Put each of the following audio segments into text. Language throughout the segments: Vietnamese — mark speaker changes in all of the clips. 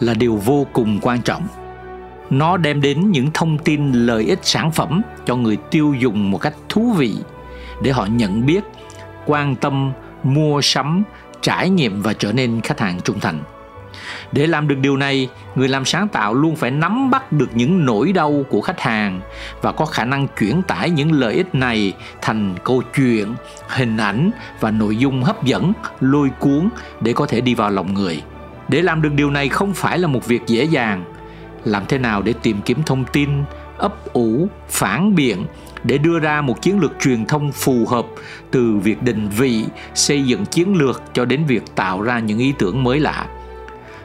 Speaker 1: là điều vô cùng quan trọng. Nó đem đến những thông tin lợi ích sản phẩm cho người tiêu dùng một cách thú vị để họ nhận biết, quan tâm, mua sắm, trải nghiệm và trở nên khách hàng trung thành để làm được điều này người làm sáng tạo luôn phải nắm bắt được những nỗi đau của khách hàng và có khả năng chuyển tải những lợi ích này thành câu chuyện hình ảnh và nội dung hấp dẫn lôi cuốn để có thể đi vào lòng người để làm được điều này không phải là một việc dễ dàng làm thế nào để tìm kiếm thông tin, ấp ủ, phản biện, để đưa ra một chiến lược truyền thông phù hợp từ việc định vị, xây dựng chiến lược cho đến việc tạo ra những ý tưởng mới lạ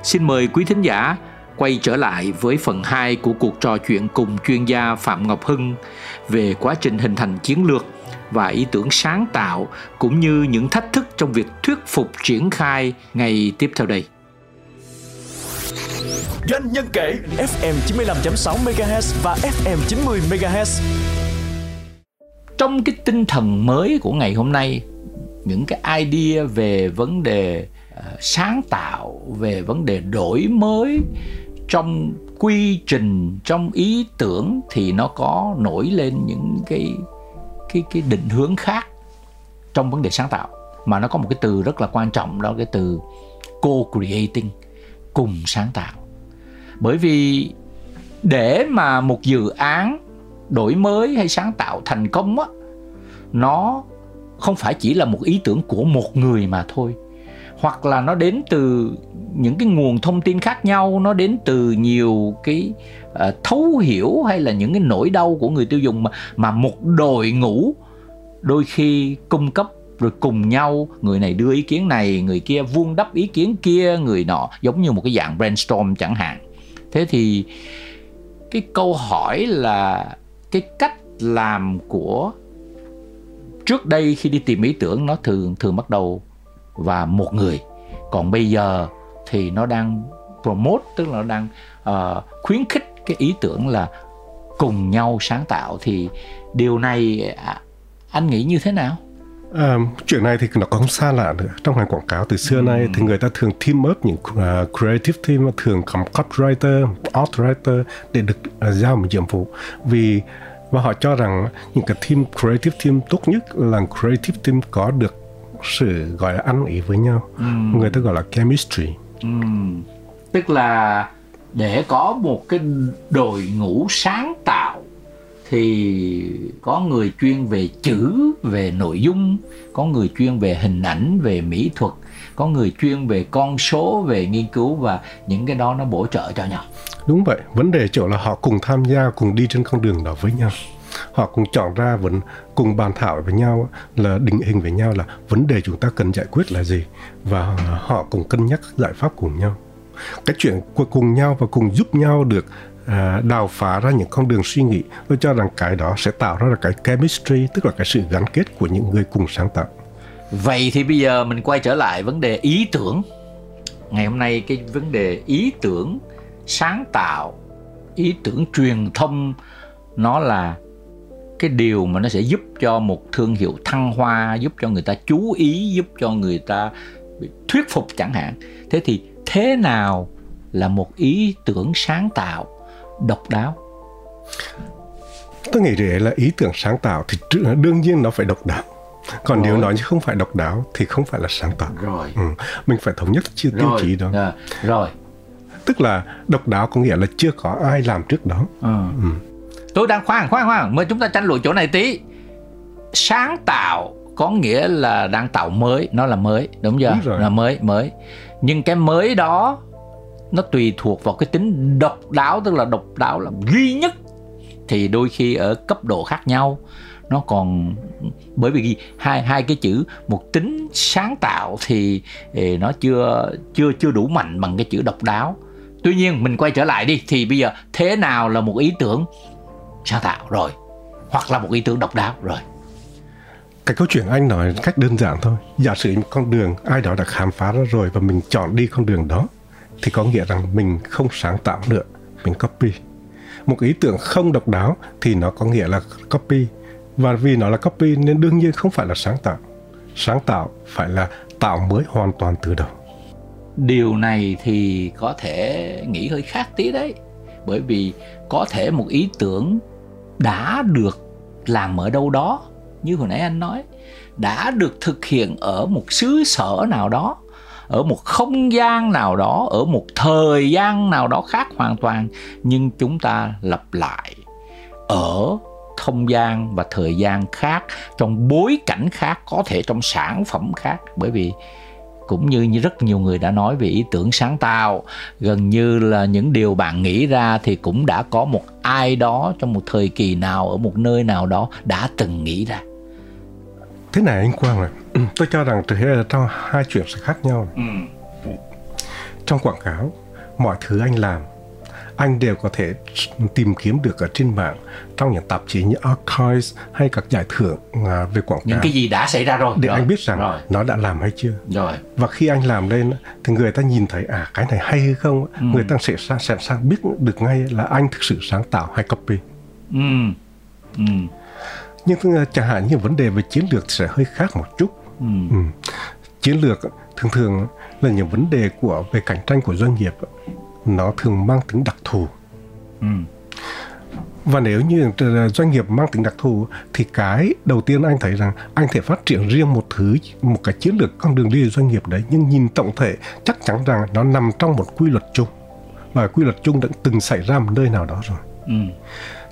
Speaker 1: Xin mời quý thính giả quay trở lại với phần 2 của cuộc trò chuyện cùng chuyên gia Phạm Ngọc Hưng về quá trình hình thành chiến lược và ý tưởng sáng tạo, cũng như những thách thức trong việc thuyết phục triển khai ngày tiếp theo đây.
Speaker 2: Doanh nhân kể. FM 95.6 MHz và FM 90 MHz.
Speaker 1: Trong cái tinh thần mới của ngày hôm nay, những cái idea về vấn đề ờ, sáng tạo về vấn đề đổi mới trong quy trình trong ý tưởng thì nó có nổi lên những cái cái cái định hướng khác trong vấn đề sáng tạo. Mà nó có một cái từ rất là quan trọng đó cái từ co-creating cùng sáng tạo bởi vì để mà một dự án đổi mới hay sáng tạo thành công á nó không phải chỉ là một ý tưởng của một người mà thôi. Hoặc là nó đến từ những cái nguồn thông tin khác nhau nó đến từ nhiều cái uh, thấu hiểu hay là những cái nỗi đau của người tiêu dùng mà mà một đội ngũ đôi khi cung cấp rồi cùng nhau người này đưa ý kiến này người kia vuông đắp ý kiến kia người nọ giống như một cái dạng brainstorm chẳng hạn thế thì cái câu hỏi là cái cách làm của trước đây khi đi tìm ý tưởng nó thường thường bắt đầu và một người. Còn bây giờ thì nó đang promote tức là nó đang uh, khuyến khích cái ý tưởng là cùng nhau sáng tạo. Thì điều này à, anh nghĩ như thế nào?
Speaker 3: À, chuyện này thì nó có không xa lạ nữa trong ngành quảng cáo từ xưa ừ. nay thì người ta thường team up những uh, creative team thường cầm copywriter, art writer để được uh, giao một nhiệm vụ vì và họ cho rằng những cái team creative team tốt nhất là creative team có được sự gọi là ăn ý với nhau ừ. người ta gọi là chemistry ừ.
Speaker 1: tức là để có một cái đội ngũ sáng tạo thì có người chuyên về chữ, về nội dung, có người chuyên về hình ảnh, về mỹ thuật, có người chuyên về con số, về nghiên cứu và những cái đó nó bổ trợ cho nhau.
Speaker 3: Đúng vậy, vấn đề chỗ là họ cùng tham gia, cùng đi trên con đường đó với nhau. Họ cùng chọn ra vẫn cùng bàn thảo với nhau, là định hình với nhau là vấn đề chúng ta cần giải quyết là gì, và họ cùng cân nhắc giải pháp cùng nhau. Cái chuyện cùng nhau và cùng giúp nhau được à, đào phá ra những con đường suy nghĩ. Tôi cho rằng cái đó sẽ tạo ra là cái chemistry tức là cái sự gắn kết của những người cùng sáng tạo.
Speaker 1: Vậy thì bây giờ mình quay trở lại vấn đề ý tưởng. Ngày hôm nay cái vấn đề ý tưởng sáng tạo ý tưởng truyền thông nó là cái điều mà nó sẽ giúp cho một thương hiệu thăng hoa giúp cho người ta chú ý giúp cho người ta thuyết phục chẳng hạn. Thế thì thế nào là một ý tưởng sáng tạo? Độc đáo.
Speaker 3: Tôi nghĩ rằng là ý tưởng sáng tạo thì đương nhiên nó phải độc đáo. Còn rồi. nếu nói không phải độc đáo thì không phải là sáng tạo.
Speaker 1: Rồi.
Speaker 3: Ừ. mình phải thống nhất chưa tiêu chí đó.
Speaker 1: À, rồi.
Speaker 3: Tức là độc đáo có nghĩa là chưa có ai làm trước đó. Ừ.
Speaker 1: Ừ. Tôi đang khoan khoan khoan. Mới chúng ta tranh luận chỗ này tí. Sáng tạo có nghĩa là đang tạo mới. Nó là mới đúng chưa? Đúng là mới mới. Nhưng cái mới đó nó tùy thuộc vào cái tính độc đáo tức là độc đáo là duy nhất. Thì đôi khi ở cấp độ khác nhau nó còn bởi vì hai hai cái chữ một tính sáng tạo thì, nó chưa chưa chưa đủ mạnh bằng cái chữ độc đáo. Tuy nhiên mình quay trở lại đi thì bây giờ thế nào là một ý tưởng sáng tạo? Rồi. Hoặc là một ý tưởng độc đáo? Rồi.
Speaker 3: Cái câu chuyện anh nói cách đơn giản thôi. Giả sử một con đường ai đó đã khám phá ra rồi và mình chọn đi con đường đó thì có nghĩa rằng mình không sáng tạo nữa mình copy. Một ý tưởng không độc đáo thì nó có nghĩa là copy. Và vì nó là copy nên đương nhiên không phải là sáng tạo. Sáng tạo phải là tạo mới hoàn toàn từ đầu.
Speaker 1: Điều này thì có thể nghĩ hơi khác tí đấy. Bởi vì có thể một ý tưởng đã được làm ở đâu đó, như hồi nãy anh nói, đã được thực hiện ở một xứ sở nào đó ở một không gian nào đó, ở một thời gian nào đó khác hoàn toàn, nhưng chúng ta lặp lại ở không gian và thời gian khác, trong bối cảnh khác, có thể trong sản phẩm khác. Bởi vì cũng như rất nhiều người đã nói về ý tưởng sáng tạo, gần như là những điều bạn nghĩ ra thì cũng đã có một ai đó trong một thời kỳ nào, ở một nơi nào đó đã từng nghĩ ra
Speaker 3: thế này anh quang này tôi cho rằng thực là trong hai chuyện sẽ khác nhau
Speaker 1: ừ.
Speaker 3: trong quảng cáo mọi thứ anh làm anh đều có thể tìm kiếm được ở trên mạng trong những tạp chí như Archives hay các giải thưởng à, về quảng cáo.
Speaker 1: Những cái gì đã xảy ra rồi.
Speaker 3: Để
Speaker 1: rồi.
Speaker 3: anh biết rằng rồi. nó đã làm hay chưa.
Speaker 1: Rồi.
Speaker 3: Và khi anh làm lên thì người ta nhìn thấy à cái này hay hay không, ừ. người ta sẽ sẵn sàng biết được ngay là anh thực sự sáng tạo hay copy.
Speaker 1: Ừ. Ừ.
Speaker 3: Nhưng à, chẳng hạn như vấn đề về chiến lược sẽ hơi khác một chút.
Speaker 1: Ừ.
Speaker 3: Ừ. Chiến lược thường thường là những vấn đề của về cạnh tranh của doanh nghiệp nó thường mang tính đặc thù.
Speaker 1: Ừ.
Speaker 3: Và nếu như doanh nghiệp mang tính đặc thù thì cái đầu tiên anh thấy rằng anh thể phát triển riêng một thứ, một cái chiến lược con đường đi doanh nghiệp đấy nhưng nhìn tổng thể chắc chắn rằng nó nằm trong một quy luật chung và quy luật chung đã từng xảy ra một nơi nào đó rồi.
Speaker 1: Ừ.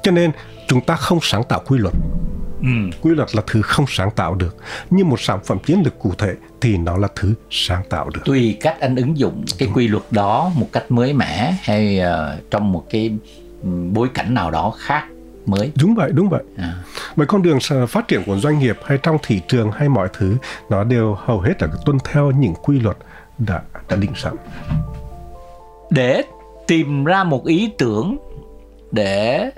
Speaker 3: Cho nên chúng ta không sáng tạo quy luật.
Speaker 1: Ừ.
Speaker 3: Quy luật là thứ không sáng tạo được. Nhưng một sản phẩm chiến lược cụ thể thì nó là thứ sáng tạo được.
Speaker 1: Tùy cách anh ứng dụng cái quy luật đó một cách mới mẻ hay uh, trong một cái bối cảnh nào đó khác mới.
Speaker 3: Đúng vậy, đúng vậy.
Speaker 1: À.
Speaker 3: Con đường phát triển của doanh nghiệp hay trong thị trường hay mọi thứ nó đều hầu hết là tuân theo những quy luật đã đã định sẵn.
Speaker 1: Để tìm ra một ý tưởng để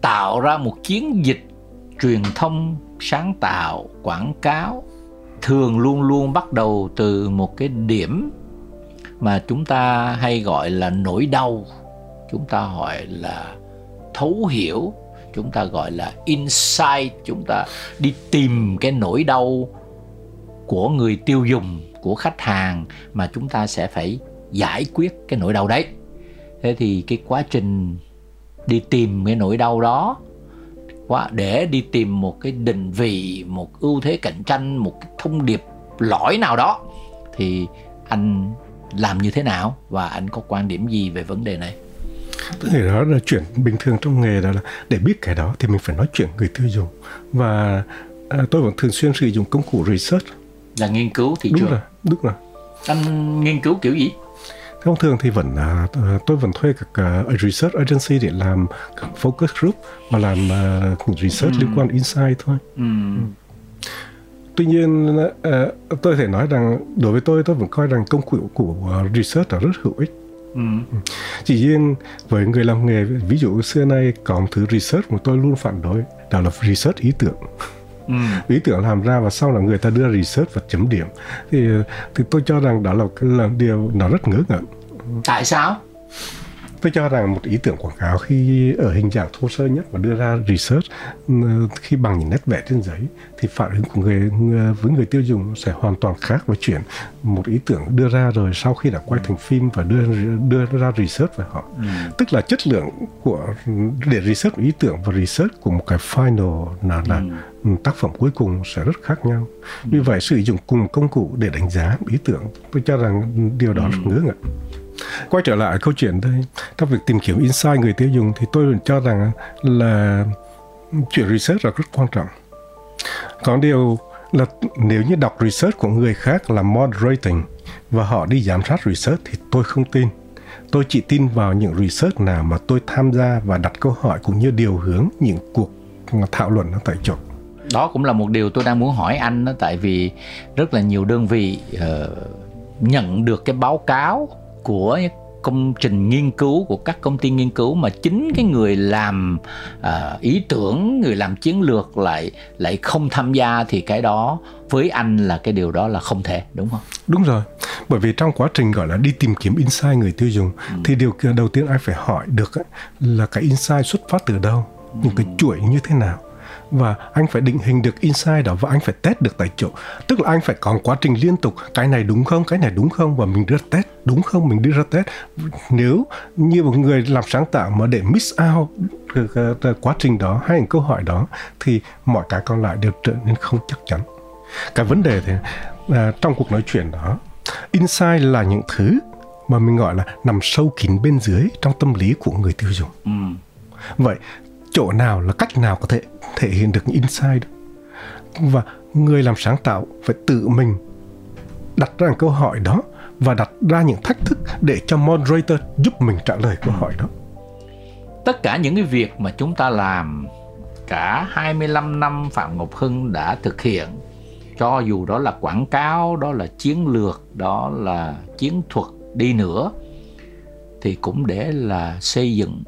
Speaker 1: tạo ra một chiến dịch truyền thông, sáng tạo, quảng cáo thường luôn luôn bắt đầu từ một cái điểm mà chúng ta hay gọi là nỗi đau, chúng ta gọi là thấu hiểu, chúng ta gọi là insight, chúng ta đi tìm cái nỗi đau của người tiêu dùng, của khách hàng mà chúng ta sẽ phải giải quyết cái nỗi đau đấy. Thế thì cái quá trình đi tìm cái nỗi đau đó quá để đi tìm một cái định vị một ưu thế cạnh tranh một cái thông điệp lõi nào đó thì anh làm như thế nào và anh có quan điểm gì về vấn đề này?
Speaker 3: Cái đó là chuyện bình thường trong nghề đó là để biết cái đó thì mình phải nói chuyện người tiêu dùng. Và à, tôi vẫn thường xuyên sử dụng công cụ research.
Speaker 1: Là nghiên cứu thị
Speaker 3: đúng
Speaker 1: trường.
Speaker 3: rồi đúng rồi.
Speaker 1: Anh nghiên cứu kiểu gì
Speaker 3: thông thường thì vẫn là tôi vẫn thuê các uh, research agency để làm các focus group và làm uh, research
Speaker 1: Ừ.
Speaker 3: liên quan insight thôi
Speaker 1: ừ.
Speaker 3: tuy nhiên uh, tôi thể nói rằng đối với tôi tôi vẫn coi rằng công cụ của uh, research là rất hữu ích
Speaker 1: Ừ.
Speaker 3: chỉ riêng với người làm nghề ví dụ xưa nay có một thứ research mà tôi luôn phản đối đó là research ý tưởng
Speaker 1: Ừ.
Speaker 3: ý tưởng làm ra và sau là người ta đưa research và chấm điểm. Thì thì tôi cho rằng đó là là điều nó rất ngớ ngẩn.
Speaker 1: Tại sao
Speaker 3: tôi cho rằng một ý tưởng quảng cáo khi ở hình dạng thô sơ nhất và đưa ra research ừ, khi bằng những nét vẽ trên giấy thì phản ứng của người với người tiêu dùng sẽ hoàn toàn khác với chuyện một ý tưởng đưa ra rồi sau khi đã quay thành phim và đưa đưa ra research về họ. Tức là chất lượng của để research một ý tưởng và research của một cái final là là tác phẩm cuối cùng sẽ rất khác nhau. Vì vậy sử dụng cùng công cụ để đánh giá ý tưởng. Tôi cho rằng điều đó rất ngớ ngẩn quay trở lại câu chuyện đây trong việc tìm kiếm insight người tiêu dùng thì tôi vẫn cho rằng là chuyện research là rất quan trọng. Còn điều là nếu như đọc research của người khác là moderating và họ đi giám sát research thì tôi không tin. Tôi chỉ tin vào những research nào mà tôi tham gia và đặt câu hỏi cũng như điều hướng những cuộc thảo luận ở tại chỗ.
Speaker 1: Đó cũng là một điều tôi đang muốn hỏi anh đó tại vì rất là nhiều đơn vị uh, nhận được cái báo cáo của công trình nghiên cứu của các công ty nghiên cứu mà chính cái người làm uh, ý tưởng người làm chiến lược lại lại không tham gia thì cái đó với anh là cái điều đó là không thể đúng không?
Speaker 3: Đúng rồi. Bởi vì trong quá trình gọi là đi tìm kiếm insight người tiêu dùng ừ. thì điều đầu tiên anh phải hỏi được ấy, là cái insight xuất phát từ đâu những cái chuỗi như thế nào. Và anh phải định hình được insight đó và anh phải test được tại chỗ. Tức là anh phải có quá trình liên tục cái này đúng không cái này đúng không và mình ra test đúng không? Mình đưa ra test nếu như một người làm sáng tạo mà để miss out quá trình đó hay câu hỏi đó thì mọi cái còn lại đều trở nên không chắc chắn. Cái vấn đề thì à, trong cuộc nói chuyện đó insight là những thứ mà mình gọi là nằm sâu kín bên dưới trong tâm lý của người tiêu dùng. Ừ. vậy chỗ nào là cách nào có thể thể hiện được những insight? Đó và người làm sáng tạo phải tự mình đặt ra câu hỏi đó và đặt ra những thách thức để cho moderator giúp mình trả lời câu hỏi đó.
Speaker 1: Tất cả những cái việc mà chúng ta làm cả 25 năm Phạm Ngọc Hưng đã thực hiện cho dù đó là quảng cáo, đó là chiến lược, đó là chiến thuật đi nữa thì cũng để là xây dựng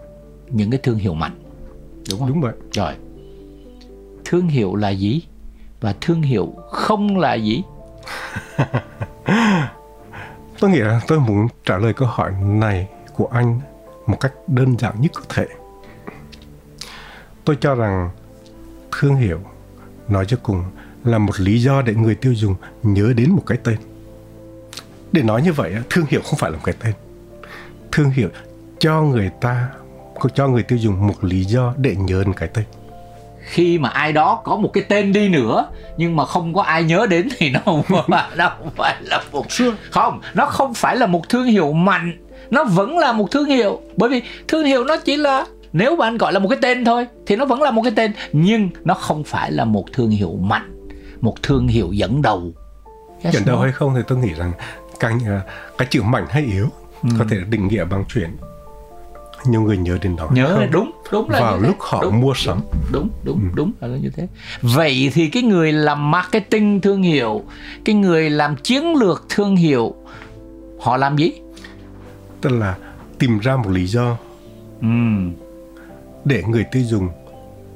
Speaker 1: những cái thương hiệu mạnh đúng không?
Speaker 3: Đúng vậy.
Speaker 1: Rồi. Thương hiệu là gì? Và thương hiệu không là gì
Speaker 3: tôi nghĩ là tôi muốn trả lời câu hỏi này của anh một cách đơn giản nhất có thể. Tôi cho rằng thương hiệu, nói cho cùng, là một lý do để người tiêu dùng nhớ đến một cái tên. Để nói như vậy thương hiệu không phải là một cái tên. Thương hiệu cho người ta, cho người tiêu dùng một lý do để nhớ đến cái tên
Speaker 1: khi mà ai đó có một cái tên đi nữa nhưng mà không có ai nhớ đến thì nó không phải, nó không phải là một không nó không phải là một thương hiệu mạnh nó vẫn là một thương hiệu. Bởi vì thương hiệu nó chỉ là nếu bạn gọi là một cái tên thôi thì nó vẫn là một cái tên nhưng nó không phải là một thương hiệu mạnh một thương hiệu dẫn đầu.
Speaker 3: Yes, dẫn đầu hay không thì tôi nghĩ rằng cái cái chữ mạnh hay yếu ừ. có thể định nghĩa bằng chuyện nhiều người nhớ đến đó
Speaker 1: nhớ không? đúng đúng là
Speaker 3: vào lúc họ
Speaker 1: đúng,
Speaker 3: mua sắm
Speaker 1: đúng đúng ừ. đúng là như thế vậy thì cái người làm marketing thương hiệu cái người làm chiến lược thương hiệu họ làm gì
Speaker 3: tức là tìm ra một lý do ừ. để người tiêu dùng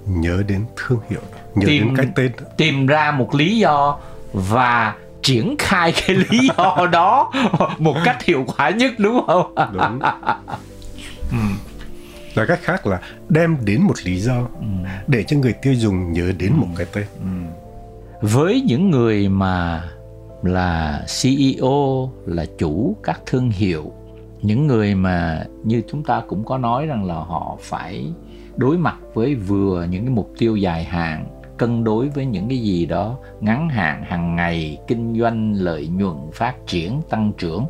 Speaker 3: nhớ đến thương hiệu nhớ tìm, đến cái tên
Speaker 1: tìm ra một lý do và triển khai cái lý do đó một cách hiệu quả nhất đúng không đúng.
Speaker 3: Là cách khác là đem đến một lý do ừ. để cho người tiêu dùng nhớ đến ừ. một cái tên ừ.
Speaker 1: với những người mà là CEO là chủ các thương hiệu những người mà như chúng ta cũng có nói rằng là họ phải đối mặt với vừa những cái mục tiêu dài hạn cân đối với những cái gì đó ngắn hạn hàng ngày kinh doanh lợi nhuận phát triển tăng trưởng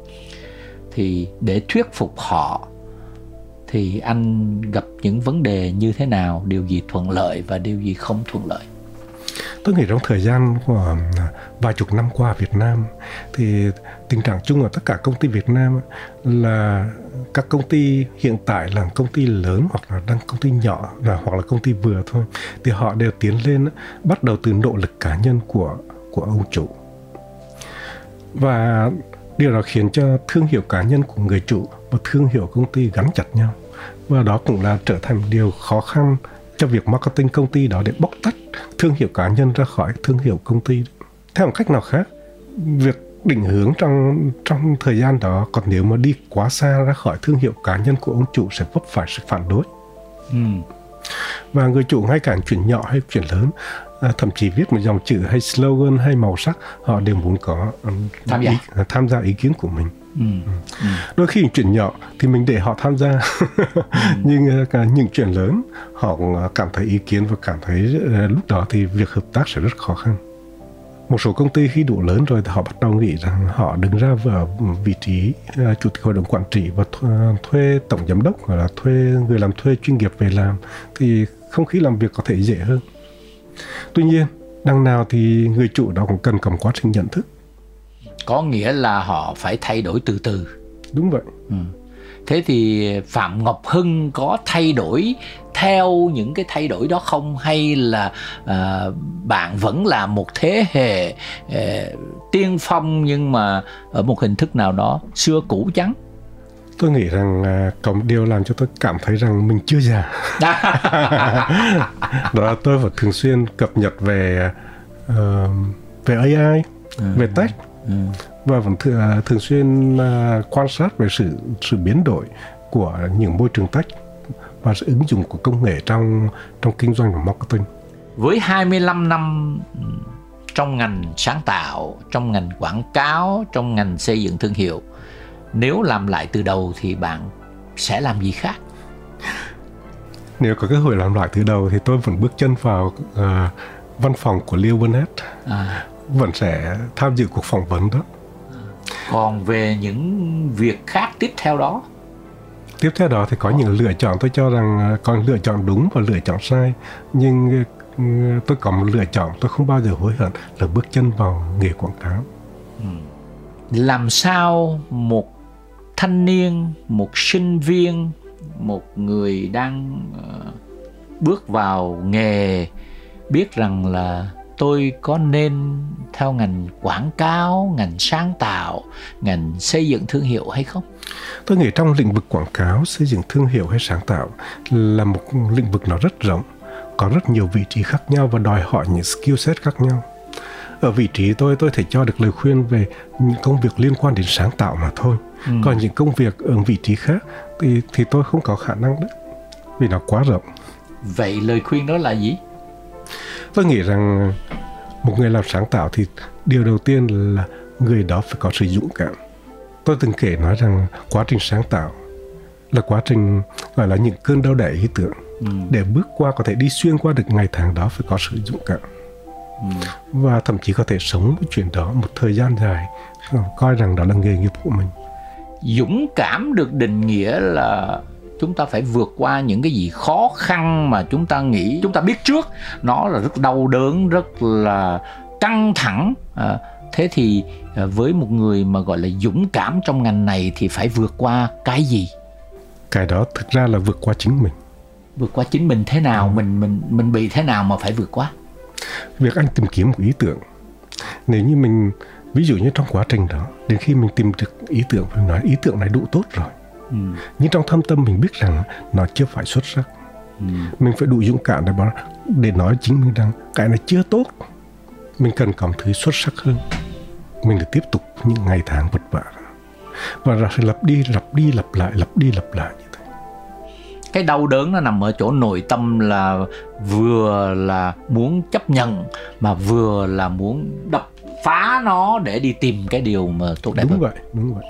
Speaker 1: thì để thuyết phục họ thì anh gặp những vấn đề như thế nào, điều gì thuận lợi và điều gì không thuận lợi?
Speaker 3: Tôi nghĩ trong thời gian của à, vài chục năm qua Việt Nam, thì tình trạng chung ở tất cả công ty Việt Nam là các công ty hiện tại là công ty lớn hoặc là đang công ty nhỏ và hoặc là công ty vừa thôi, thì họ đều tiến lên bắt đầu từ nỗ lực cá nhân của của ông chủ. Và điều đó khiến cho thương hiệu cá nhân của người chủ và thương hiệu công ty gắn chặt nhau và đó cũng là trở thành một điều khó khăn cho việc marketing công ty đó để bóc tách thương hiệu cá nhân ra khỏi thương hiệu công ty. Theo một cách nào khác việc định hướng trong trong thời gian đó còn nếu mà đi quá xa ra khỏi thương hiệu cá nhân của ông chủ sẽ vấp phải sự phản đối. Ừ. và người chủ ngay cả chuyện nhỏ hay chuyện lớn à, thậm chí viết một dòng chữ hay slogan hay màu sắc họ đều muốn có um, tham gia. ý, tham gia ý kiến của mình Ừ. Ừ. đôi khi chuyện nhỏ thì mình để họ tham gia ừ. nhưng uh, cả những chuyện lớn họ cảm thấy ý kiến và cảm thấy uh, lúc đó thì việc hợp tác sẽ rất khó khăn một số công ty khi đủ lớn rồi thì họ bắt đầu nghĩ rằng họ đứng ra vào vị trí uh, chủ tịch hội đồng quản trị và th- thuê tổng giám đốc hoặc là thuê người làm thuê chuyên nghiệp về làm thì không khí làm việc có thể dễ hơn tuy nhiên đằng nào thì người chủ đó cũng cần một quá trình nhận thức
Speaker 1: có nghĩa là họ phải thay đổi từ từ.
Speaker 3: Đúng vậy. Ừ.
Speaker 1: thế thì phạm ngọc hưng có thay đổi theo những cái thay đổi đó không? Hay là uh, bạn vẫn là một thế hệ uh, tiên phong nhưng mà ở một hình thức nào đó xưa cũ chăng?
Speaker 3: Tôi nghĩ rằng à, có một điều làm cho tôi cảm thấy rằng mình chưa già. Đó là tôi phải thường xuyên cập nhật về uh, về AI ừ. về tech ừ. và vẫn thường, à, thường xuyên uh, quan sát về sự sự biến đổi của những môi trường tech và sự ứng dụng của công nghệ trong trong kinh doanh và marketing.
Speaker 1: Với 25 năm trong ngành sáng tạo, trong ngành quảng cáo, trong ngành xây dựng thương hiệu, nếu làm lại từ đầu thì bạn sẽ làm gì khác?
Speaker 3: Nếu có cơ hội làm lại từ đầu thì tôi vẫn bước chân vào uh, văn phòng của Leo Burnett. À. Vẫn sẽ tham dự cuộc phỏng vấn đó.
Speaker 1: Còn về những việc khác tiếp theo đó
Speaker 3: tiếp theo đó thì có những lựa chọn tôi cho rằng à, còn lựa chọn đúng và lựa chọn sai nhưng ừ, tôi có một lựa chọn tôi không bao giờ hối hận là bước chân vào nghề quảng cáo ừ.
Speaker 1: làm sao một thanh niên một sinh viên một người đang ờ, bước vào nghề biết rằng là tôi có nên theo ngành quảng cáo ngành sáng tạo ngành xây dựng thương hiệu hay không?
Speaker 3: Tôi nghĩ trong lĩnh vực quảng cáo xây dựng thương hiệu hay sáng tạo là một lĩnh vực nó rất rộng có rất nhiều vị trí khác nhau và đòi hỏi những skill set khác nhau. Ở vị trí tôi tôi thể cho được lời khuyên về những công việc liên quan đến sáng tạo mà thôi. Ừ. còn những công việc ở vị trí khác thì thì tôi không có khả năng đó vì nó quá rộng.
Speaker 1: Vậy lời khuyên đó là gì
Speaker 3: tôi nghĩ rằng một người làm sáng tạo thì điều đầu tiên là người đó phải có sự dũng cảm tôi từng kể nói rằng quá trình sáng tạo là quá trình gọi là những cơn đau đẻ ý tưởng ừ. để bước qua có thể đi xuyên qua được ngày tháng đó phải có sự dũng cảm ừ. và thậm chí có thể sống với chuyện đó một thời gian dài coi rằng đó là nghề nghiệp của mình
Speaker 1: dũng cảm được định nghĩa là chúng ta phải vượt qua những cái gì khó khăn mà chúng ta nghĩ chúng ta biết trước. Nó là rất đau đớn rất là căng thẳng. À, thế thì à, với một người mà gọi là dũng cảm trong ngành này thì phải vượt qua cái gì?
Speaker 3: Cái đó thực ra là vượt qua chính mình.
Speaker 1: Vượt qua chính mình thế nào? Ừ. mình mình mình bị thế nào mà phải vượt qua?
Speaker 3: Việc anh tìm kiếm một ý tưởng. Nếu như mình ví dụ như trong quá trình đó đến khi mình tìm được ý tưởng mình nói ý tưởng này đủ tốt rồi ừ. nhưng trong thâm tâm mình biết rằng nó chưa phải xuất sắc ừ. mình phải đủ dũng cảm để bảo để nói chính mình rằng cái này chưa tốt mình cần cảm thấy xuất sắc hơn mình để tiếp tục những ngày tháng vất vả và lặp đi lặp đi lặp lại lặp đi lặp lại như thế
Speaker 1: cái đau đớn nó nằm ở chỗ nội tâm là vừa là muốn chấp nhận mà vừa là muốn đập phá nó để đi tìm cái điều mà tốt đẹp
Speaker 3: đúng
Speaker 1: hơn.
Speaker 3: vậy đúng vậy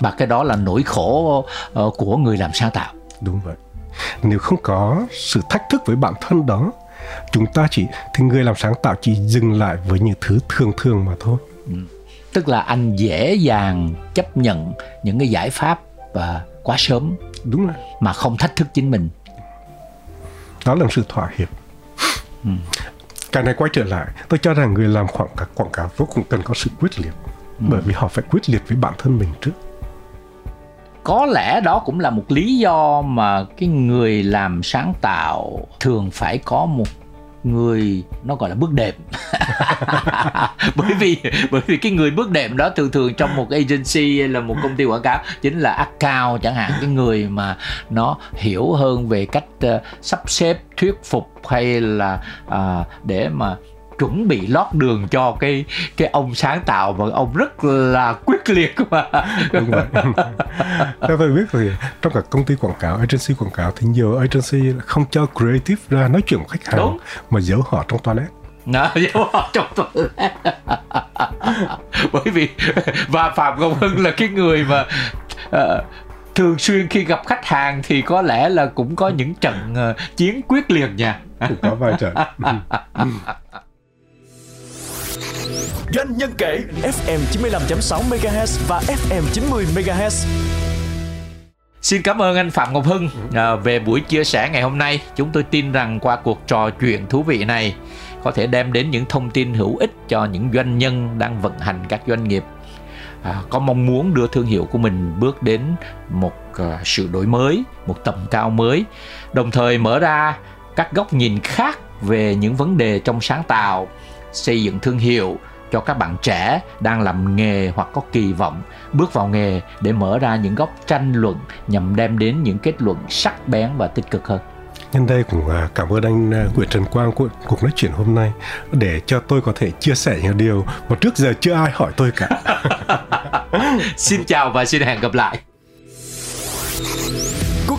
Speaker 1: và cái đó là nỗi khổ ờ, của người làm sáng tạo.
Speaker 3: Đúng vậy. Nếu không có sự thách thức với bản thân đó chúng ta chỉ thì người làm sáng tạo chỉ dừng lại với những thứ thường thường mà thôi. Ừ.
Speaker 1: tức là anh dễ dàng chấp nhận những cái giải pháp và quá sớm
Speaker 3: đúng rồi.
Speaker 1: mà không thách thức chính mình.
Speaker 3: Đó là một sự thỏa hiệp. Ừ. cái này quay trở lại tôi cho rằng người làm quảng cáo quảng cáo vô cùng cần có sự quyết liệt. Ừ. bởi vì họ phải quyết liệt với bản thân mình trước
Speaker 1: có lẽ đó cũng là một lý do mà cái người làm sáng tạo thường phải có một người nó gọi là bước đệm. Bởi vì bởi vì cái người bước đệm đó thường thường trong một agency hay là một công ty quảng cáo chính là account chẳng hạn cái người mà nó hiểu hơn về cách uh, sắp xếp thuyết phục hay là uh, để mà chuẩn bị lót đường cho cái cái ông sáng tạo và ông rất là quyết liệt mà. Đúng vậy
Speaker 3: theo tôi biết thì trong các công ty quảng cáo agency quảng cáo thì nhiều agency không cho creative ra nói chuyện với khách hàng đúng. mà giấu họ trong toilet.
Speaker 1: Nó giấu họ trong toilet. Bởi vì và phạm công hưng là cái người mà uh, thường xuyên khi gặp khách hàng thì có lẽ là cũng có những trận uh, chiến quyết liệt nha.
Speaker 3: Cũng có vài trận
Speaker 2: Doanh nhân kể FM 95.6 MHz và FM 90 MHz.
Speaker 1: Xin cảm ơn anh Phạm Ngọc Hưng à, về buổi chia sẻ ngày hôm nay. Chúng tôi tin rằng qua cuộc trò chuyện thú vị này có thể đem đến những thông tin hữu ích cho những doanh nhân đang vận hành các doanh nghiệp à, có mong muốn đưa thương hiệu của mình bước đến một à, sự đổi mới, một tầm cao mới, đồng thời mở ra các góc nhìn khác về những vấn đề trong sáng tạo, xây dựng thương hiệu cho các bạn trẻ đang làm nghề hoặc có kỳ vọng bước vào nghề để mở ra những góc tranh luận nhằm đem đến những kết luận sắc bén và tích cực hơn.
Speaker 3: Nhân đây cũng à, cảm ơn anh à, Nguyễn Trần Quang của cuộc nói chuyện hôm nay để cho tôi có thể chia sẻ những điều mà trước giờ chưa ai hỏi tôi cả.
Speaker 1: xin chào và xin hẹn gặp lại.